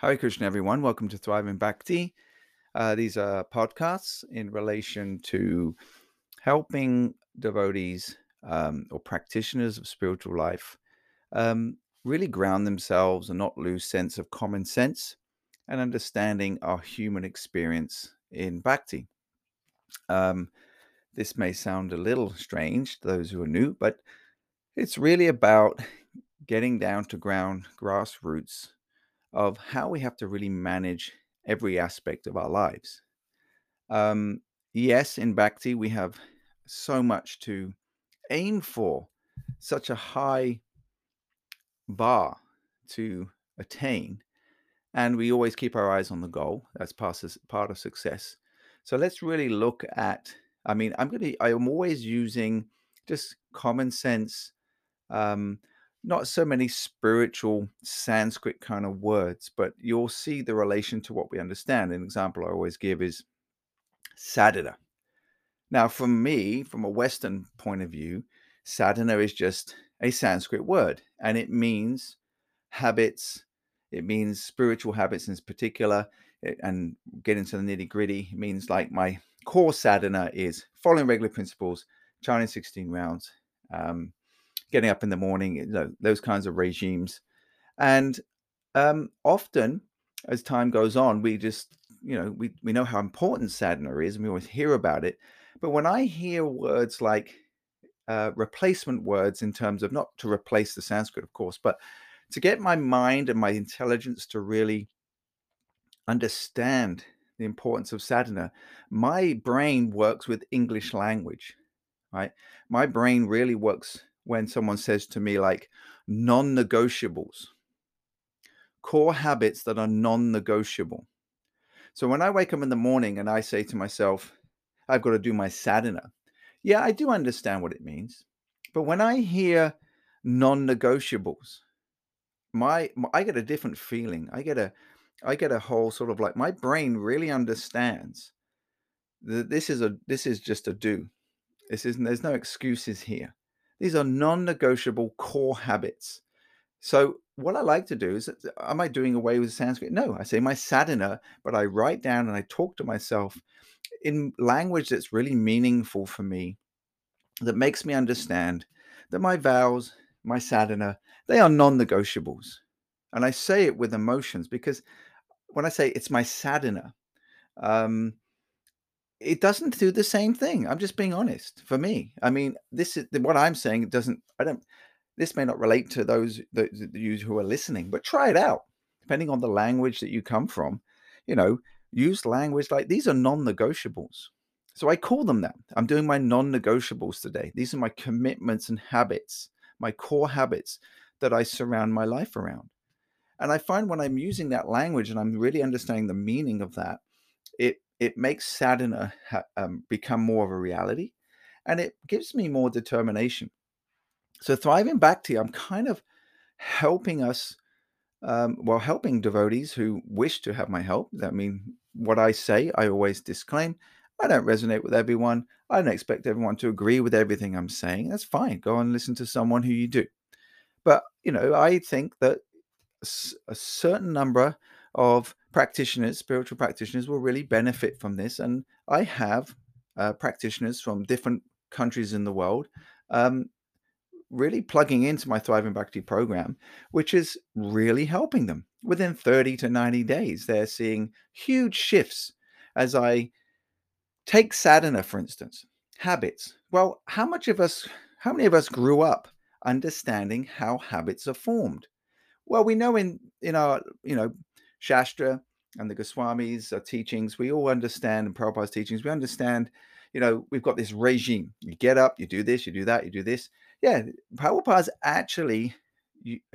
Hare Krishna, everyone. Welcome to Thrive in Bhakti. Uh, these are podcasts in relation to helping devotees um, or practitioners of spiritual life um, really ground themselves and not lose sense of common sense and understanding our human experience in Bhakti. Um, this may sound a little strange to those who are new, but it's really about getting down to ground grassroots of how we have to really manage every aspect of our lives. Um, yes, in Bhakti, we have so much to aim for, such a high bar to attain. And we always keep our eyes on the goal. That's part of, part of success. So let's really look at. I mean, I'm going to, I am always using just common sense um, not so many spiritual Sanskrit kind of words, but you'll see the relation to what we understand. An example I always give is sadhana. Now, from me, from a Western point of view, sadhana is just a Sanskrit word and it means habits, it means spiritual habits in particular. It, and get into the nitty gritty, means like my core sadhana is following regular principles, chanting 16 rounds, um, getting up in the morning, you know, those kinds of regimes. And um, often, as time goes on, we just, you know, we, we know how important sadhana is and we always hear about it. But when I hear words like uh, replacement words in terms of not to replace the Sanskrit, of course, but to get my mind and my intelligence to really understand the importance of sadhana, my brain works with English language, right? My brain really works when someone says to me, like, non negotiables, core habits that are non negotiable. So when I wake up in the morning and I say to myself, I've got to do my sadhana, yeah, I do understand what it means. But when I hear non negotiables, my, my I get a different feeling. I get a I get a whole sort of like my brain really understands that this is a this is just a do. This isn't there's no excuses here. These are non negotiable core habits. So, what I like to do is, am I doing away with Sanskrit? No, I say my sadhana, but I write down and I talk to myself in language that's really meaningful for me, that makes me understand that my vows, my sadhana, they are non negotiables. And I say it with emotions because when I say it's my sadhana, um, it doesn't do the same thing. I'm just being honest. For me, I mean, this is what I'm saying. It doesn't. I don't. This may not relate to those that you who are listening, but try it out. Depending on the language that you come from, you know, use language like these are non-negotiables. So I call them that. I'm doing my non-negotiables today. These are my commitments and habits, my core habits that I surround my life around. And I find when I'm using that language and I'm really understanding the meaning of that, it it makes sadhana um, become more of a reality and it gives me more determination. So, Thriving Bhakti, I'm kind of helping us, um, well, helping devotees who wish to have my help. I mean, what I say, I always disclaim. I don't resonate with everyone. I don't expect everyone to agree with everything I'm saying. That's fine. Go and listen to someone who you do. But, you know, I think that a certain number of practitioners, spiritual practitioners, will really benefit from this. And I have uh, practitioners from different countries in the world um, really plugging into my Thriving Bhakti program, which is really helping them. Within 30 to 90 days, they're seeing huge shifts as I take sadhana, for instance, habits. Well, how much of us, how many of us grew up understanding how habits are formed? Well, we know in in our you know Shastra and the Goswamis' teachings, we all understand, and Prabhupada's teachings, we understand, you know, we've got this regime. You get up, you do this, you do that, you do this. Yeah, Prabhupada's actually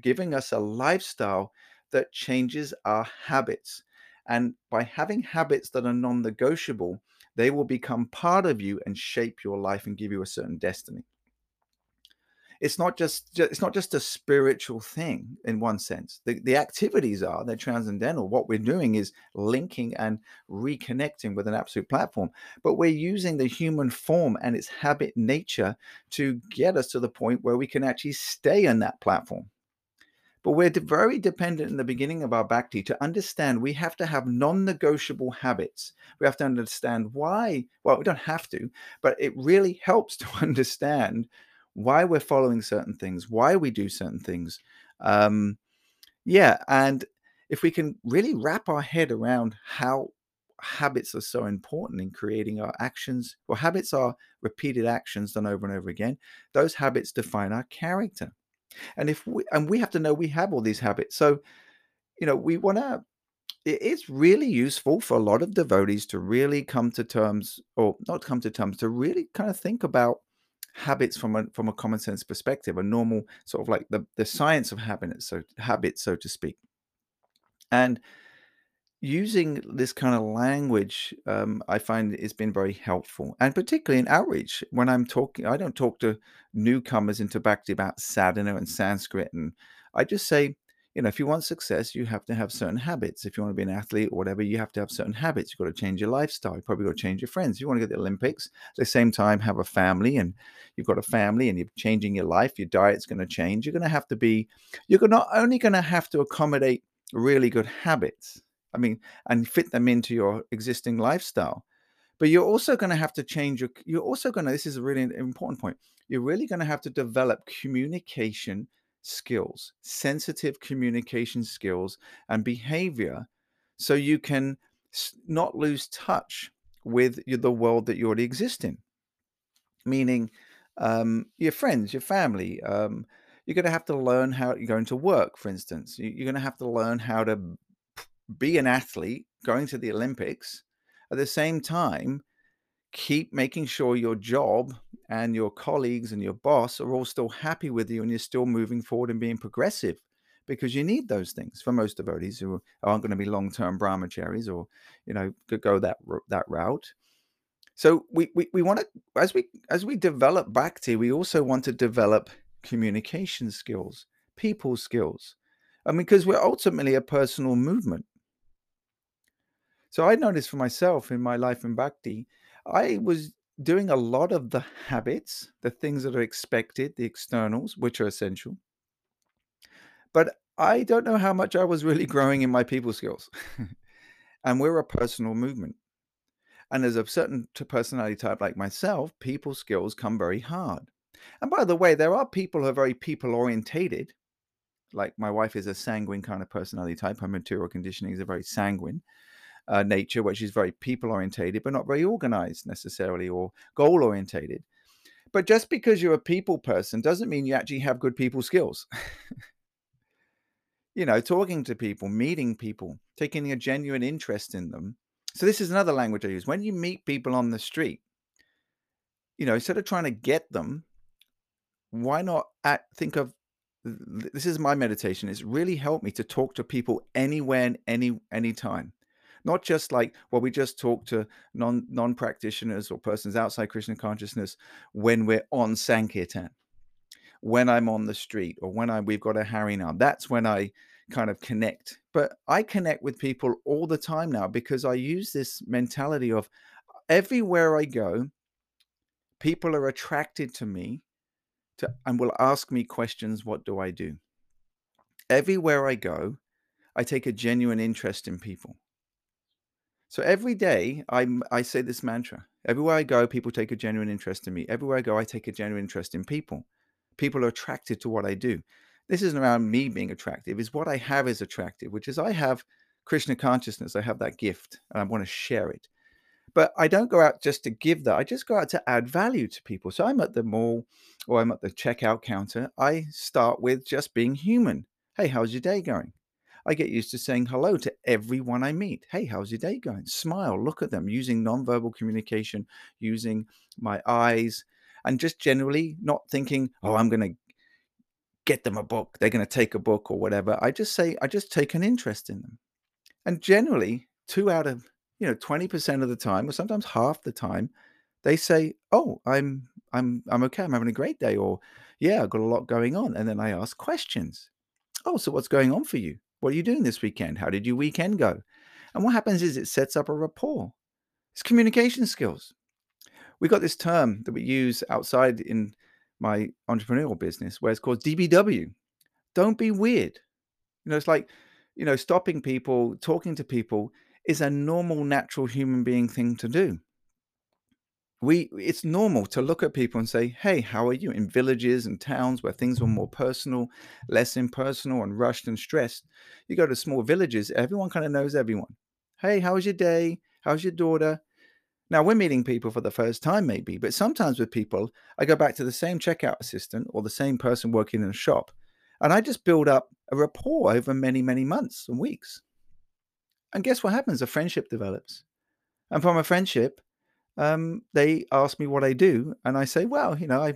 giving us a lifestyle that changes our habits. And by having habits that are non negotiable, they will become part of you and shape your life and give you a certain destiny it's not just it's not just a spiritual thing in one sense the, the activities are they're transcendental what we're doing is linking and reconnecting with an absolute platform but we're using the human form and its habit nature to get us to the point where we can actually stay on that platform But we're very dependent in the beginning of our bhakti to understand we have to have non negotiable habits. We have to understand why. Well, we don't have to, but it really helps to understand why we're following certain things, why we do certain things. Um, yeah. And if we can really wrap our head around how habits are so important in creating our actions, well, habits are repeated actions done over and over again. Those habits define our character. And if we and we have to know we have all these habits. So, you know, we want to it's really useful for a lot of devotees to really come to terms or not come to terms to really kind of think about habits from a from a common sense perspective a normal sort of like the the science of habits so habits so to speak. And using this kind of language um, i find it's been very helpful and particularly in outreach. When i'm talking i don't talk to newcomers into bhakti about sadhana and sanskrit and i just say you know if you want success you have to have certain habits if you want to be an athlete or whatever you have to have certain habits you've got to change your lifestyle you probably got to change your friends if you want to get the olympics at the same time have a family and you've got a family and you're changing your life your diet's going to change you're going to have to be you're not only going to have to accommodate really good habits I mean, and fit them into your existing lifestyle. But you're also going to have to change your, you're also going to, this is a really important point. You're really going to have to develop communication skills, sensitive communication skills and behavior so you can not lose touch with the world that you already exist in. Meaning, um, your friends, your family, um, you're going to have to learn how you're going to work, for instance. You're going to have to learn how to be an athlete going to the Olympics, at the same time, keep making sure your job and your colleagues and your boss are all still happy with you and you're still moving forward and being progressive because you need those things for most devotees who aren't going to be long-term brahmacharis or you know could go that that route. So we, we, we want to as we as we develop bhakti we also want to develop communication skills people skills I mean, because we're ultimately a personal movement. So I noticed for myself in my life in Bhakti, I was doing a lot of the habits, the things that are expected, the externals, which are essential. But I don't know how much I was really growing in my people skills. and we're a personal movement. And as a certain personality type like myself, people skills come very hard. And by the way, there are people who are very people orientated. Like my wife is a sanguine kind of personality type. Her material conditioning is a very sanguine uh, nature, which is very people orientated, but not very organized necessarily or goal orientated. But just because you're a people person doesn't mean you actually have good people skills. you know, talking to people, meeting people, taking a genuine interest in them. So, this is another language I use. When you meet people on the street, you know, instead of trying to get them, why not think of this is my meditation. It's really helped me to talk to people anywhere and any anytime not just like well we just talk to non non practitioners or persons outside krishna consciousness when we're on sankirtan when i'm on the street or when i we've got a harinam that's when i kind of connect. But i connect with people all the time now because i use this mentality of everywhere i go people are attracted to me to, and will ask me questions what do i do? Everywhere i go i take a genuine interest in people so every day I I say this mantra. Everywhere I go, people take a genuine interest in me. Everywhere I go, I take a genuine interest in people. People are attracted to what I do. This isn't around me being attractive, is what I have is attractive, which is I have Krishna consciousness. I have that gift and I want to share it. But I don't go out just to give that. I just go out to add value to people. So I'm at the mall or I'm at the checkout counter. I start with just being human. Hey, how's your day going? I get used to saying hello to everyone I meet. Hey, how's your day going? Smile, look at them using nonverbal communication, using my eyes, and just generally not thinking, oh, I'm going to get them a book. They're going to take a book or whatever. I just say, I just take an interest in them. And generally, two out of, you know, 20% of the time, or sometimes half the time, they say, oh, I'm, I'm, I'm okay. I'm having a great day. Or, yeah, I've got a lot going on. And then I ask questions. Oh, so what's going on for you? What are you doing this weekend? How did your weekend go? And what happens is it sets up a rapport. It's communication skills. We got this term that we use outside in my entrepreneurial business where it's called DBW. Don't be weird. You know, it's like, you know, stopping people, talking to people is a normal, natural human being thing to do. We it's normal to look at people and say, "Hey, how are you?" In villages and towns where things were more personal, less impersonal and rushed and stressed. You go to small villages, everyone kind of knows everyone. "Hey, how was your day? How's your daughter?" Now we're meeting people for the first time, maybe, but sometimes with people, I go back to the same checkout assistant or the same person working in a shop, and I just build up a rapport over many, many months and weeks. And guess what happens? A friendship develops. And from a friendship, um, they ask me what I do, and I say, well, you know, I,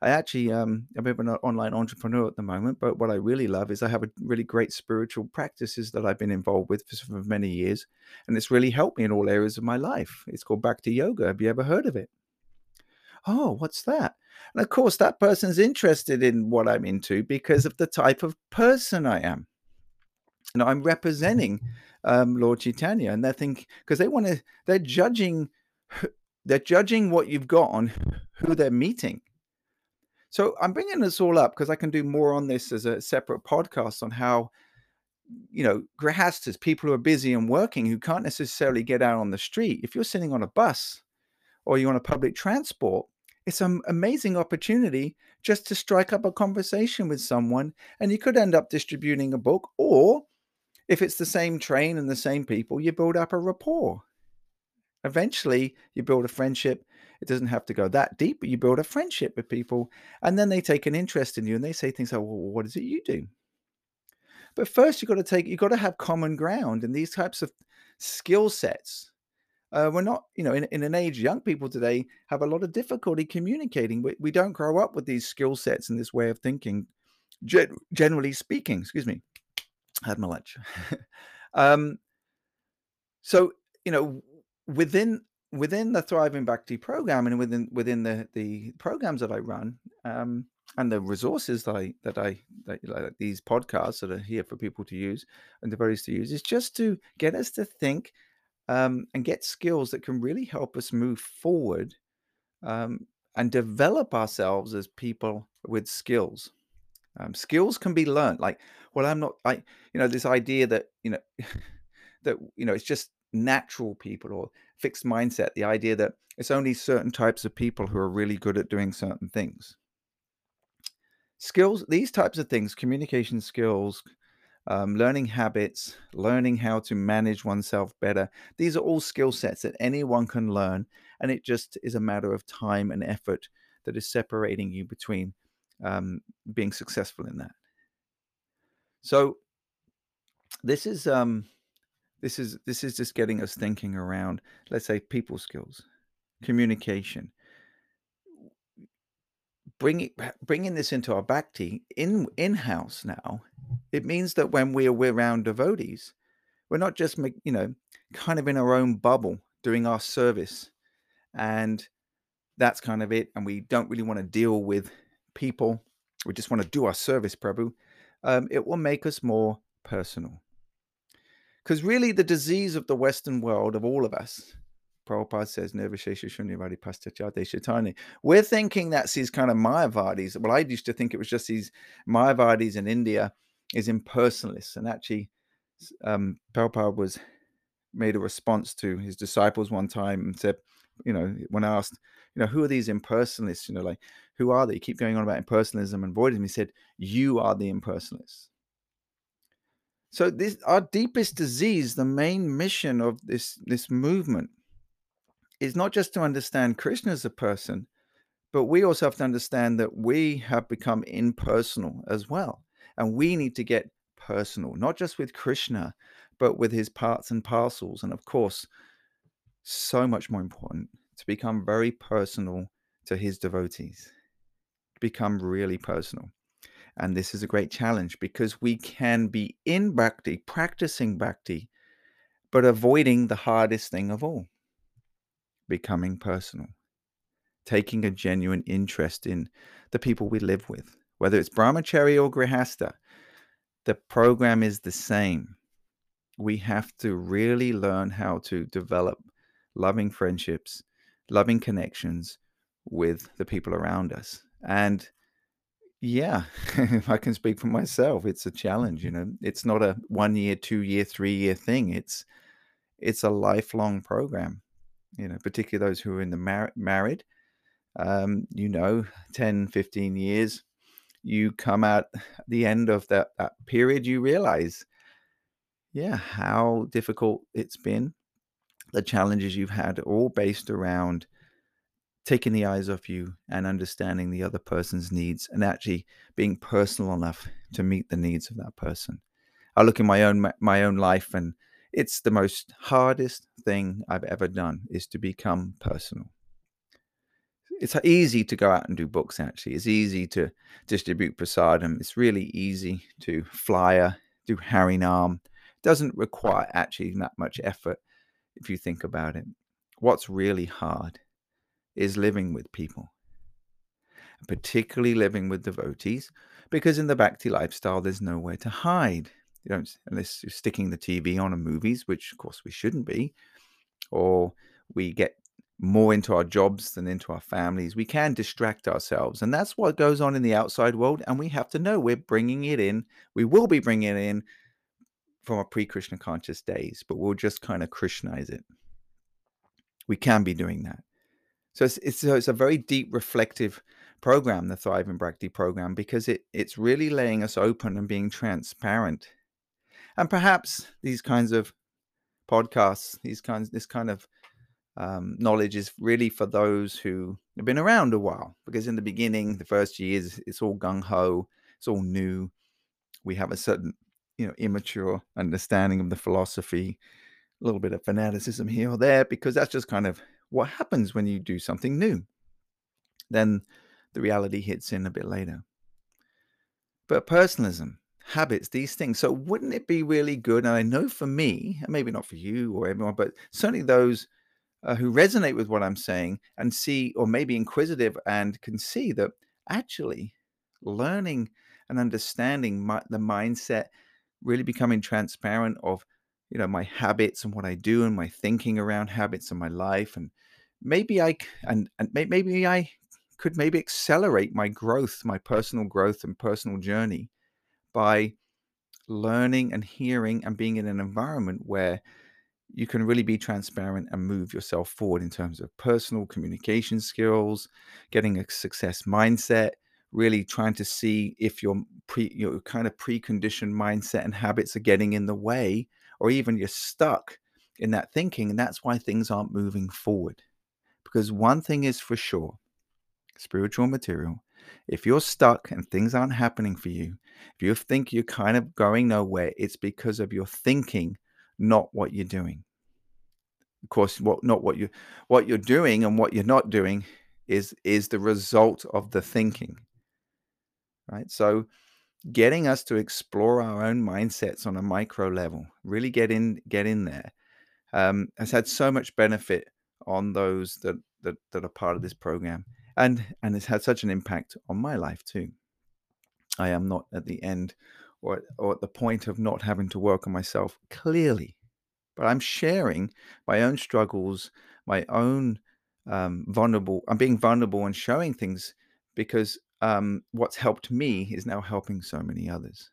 I actually, um, I'm an online entrepreneur at the moment, but what I really love is I have a really great spiritual practices that I've been involved with for, many years, and it's really helped me in all areas of my life. It's called Bhakti Yoga. Have you ever heard of it? Oh, what's that? And of course, that person's interested in what I'm into because of the type of person I am. Know, I'm representing um, Lord Chaitanya, and they're thinking because they want to, they're judging they're judging what you've got on who they're meeting. So I'm bringing this all up because I can do more on this as a separate podcast on how, you know, grihastas, people who are busy and working who can't necessarily get out on the street. If you're sitting on a bus or you're on a public transport, it's an amazing opportunity just to strike up a conversation with someone and you could end up distributing a book or if it's the same train and the same people you build up a rapport Eventually, you build a friendship. It doesn't have to go that deep, but you build a friendship with people, and then they take an interest in you, and they say things like, "Well, what is it you do?" But first, you've got to take, you've got to have common ground, and these types of skill sets. Uh, we're not, you know, in, in an age, young people today have a lot of difficulty communicating. We, we don't grow up with these skill sets and this way of thinking, gen- generally speaking. Excuse me, I had my lunch. um, so, you know, within within the thriving bhakti program and within within the the programs that i run um and the resources that i that i that, like these podcasts that are here for people to use and the devotees to use is just to get us to think um and get skills that can really help us move forward um and develop ourselves as people with skills. Um, skills can be learned. Like well i'm not i you know this idea that you know that you know it's just natural people or fixed mindset, the idea that it's only certain types of people who are really good at doing certain things. Skills, these types of things, communication skills, um, learning habits, learning how to manage oneself better, these are all skill sets that anyone can learn. And it just is a matter of time and effort that is separating you between um, being successful in that. So, this is um, this is this is just getting us thinking around, let's say, people skills, communication. Bringing bringing this into our bhakti in in house now, it means that when we are around devotees, we're not just you know kind of in our own bubble doing our service, and that's kind of it. And we don't really want to deal with people. We just want to do our service, Prabhu. Um, it will make us more personal. Because really, the disease of the Western world, of all of us, Prabhupada says, We're thinking that's these kind of Mayavadis. Well, I used to think it was just these Mayavadis in India is impersonalists. And actually, um, Prabhupada was made a response to his disciples one time and said, you know, when asked, you know, who are these impersonalists? You know, like, who are they? You keep going on about impersonalism and voidism. He said, you are the impersonalists. So this our deepest disease, the main mission of this this movement is not just to understand Krishna as a person, but we also have to understand that we have become impersonal as well. And we need to get personal, not just with Krishna, but with his parts and parcels. And of course, so much more important to become very personal to his devotees, become really personal. And this is a great challenge because we can be in bhakti, practicing bhakti, but avoiding the hardest thing of all becoming personal, taking a genuine interest in the people we live with, whether it's brahmachari or grihasta. The program is the same. We have to really learn how to develop loving friendships, loving connections with the people around us. And Yeah, if I can speak for myself. It's a challenge, you know. It's not a one year, two year, three year thing. It's it's a lifelong program. You know, particularly those who are in the mar- married. Um, you know, 10, 15 years, you come out the end of that, that period, you realize, yeah, how difficult it's been, the challenges you've had, all based around taking the eyes off you and understanding the other person's needs and actually being personal enough to meet the needs of that person. I look in my own my own life and it's the most hardest thing I've ever done is to become personal. It's easy to go out and do books actually. It's easy to distribute prasadam. It's really easy to flyer, do Harinam. Doesn't require actually that much effort if you think about it. What's really hard is living with people, particularly living with devotees, because in the bhakti lifestyle, there's nowhere to hide. You don't, unless you're sticking the TV on and movies, which of course we shouldn't be, or we get more into our jobs than into our families. We can distract ourselves. And that's what goes on in the outside world. And we have to know we're bringing it in. We will be bringing it in from our pre Krishna conscious days, but we'll just kind of Krishnaize it. We can be doing that. So it's, it's, so it's a very deep reflective program, the Thrive in Bhakti program, because it, it's really laying us open and being transparent. And perhaps these kinds of podcasts, these kinds, this kind of um, knowledge is really for those who have been around a while. Because in the beginning, the first years, it's all gung ho, it's all new. We have a certain, you know, immature understanding of the philosophy, a little bit of fanaticism here or there, because that's just kind of what happens when you do something new. Then the reality hits in a bit later. But personalism, habits, these things. So, wouldn't it be really good? And I know for me, and maybe not for you or everyone, but certainly those uh, who resonate with what I'm saying and see, or maybe inquisitive and can see that actually learning and understanding my, the mindset, really becoming transparent of you know my habits and what I do and my thinking around habits in my life and maybe I and and maybe I could maybe accelerate my growth, my personal growth and personal journey by learning and hearing and being in an environment where you can really be transparent and move yourself forward in terms of personal communication skills, getting a success mindset, really trying to see if your pre your kind of preconditioned mindset and habits are getting in the way or even you're stuck in that thinking. And that's why things aren't moving forward. Because one thing is for sure spiritual material. If you're stuck and things aren't happening for you, if you think you're kind of going nowhere, it's because of your thinking, not what you're doing. Of course, what not what you what you're doing and what you're not doing is is the result of the thinking. Right? So getting us to explore our own mindsets on a micro level, really get in, get in there, um, has had so much benefit on those that, that that are part of this program, and and it's had such an impact on my life too. I am not at the end or or at the point of not having to work on myself clearly, but I'm sharing my own struggles, my own um, vulnerable. I'm being vulnerable and showing things because um, what's helped me is now helping so many others.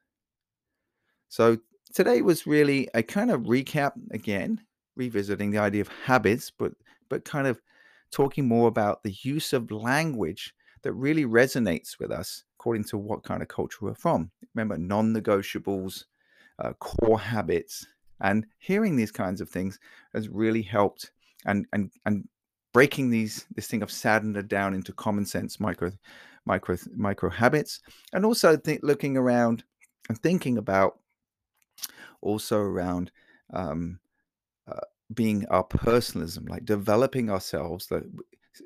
So today was really a kind of recap again, revisiting the idea of habits, but but kind of talking more about the use of language that really resonates with us according to what kind of culture we're from. Remember, non-negotiables, uh, core habits, and hearing these kinds of things has really helped and and and breaking these this thing of sadhana down into common sense micro micro micro habits, and also looking around and thinking about also around um, uh, being our personalism, like developing ourselves, that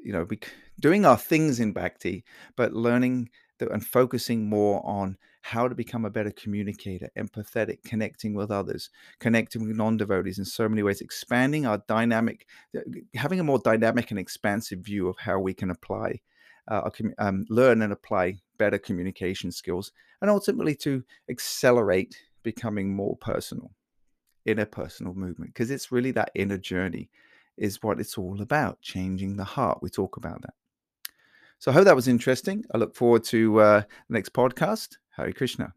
you know, we, doing our things in bhakti, but learning and focusing more on how to become a better communicator, empathetic, connecting with others, connecting with non-devotees in so many ways, expanding our dynamic, having a more dynamic and expansive view of how we can apply uh, um, learn and apply better communication skills, and ultimately to accelerate becoming more personal, inner personal movement, because it's really that inner journey is what it's all about, changing the heart. We talk about that. So I hope that was interesting. I look forward to uh, the next podcast. Hare Krishna.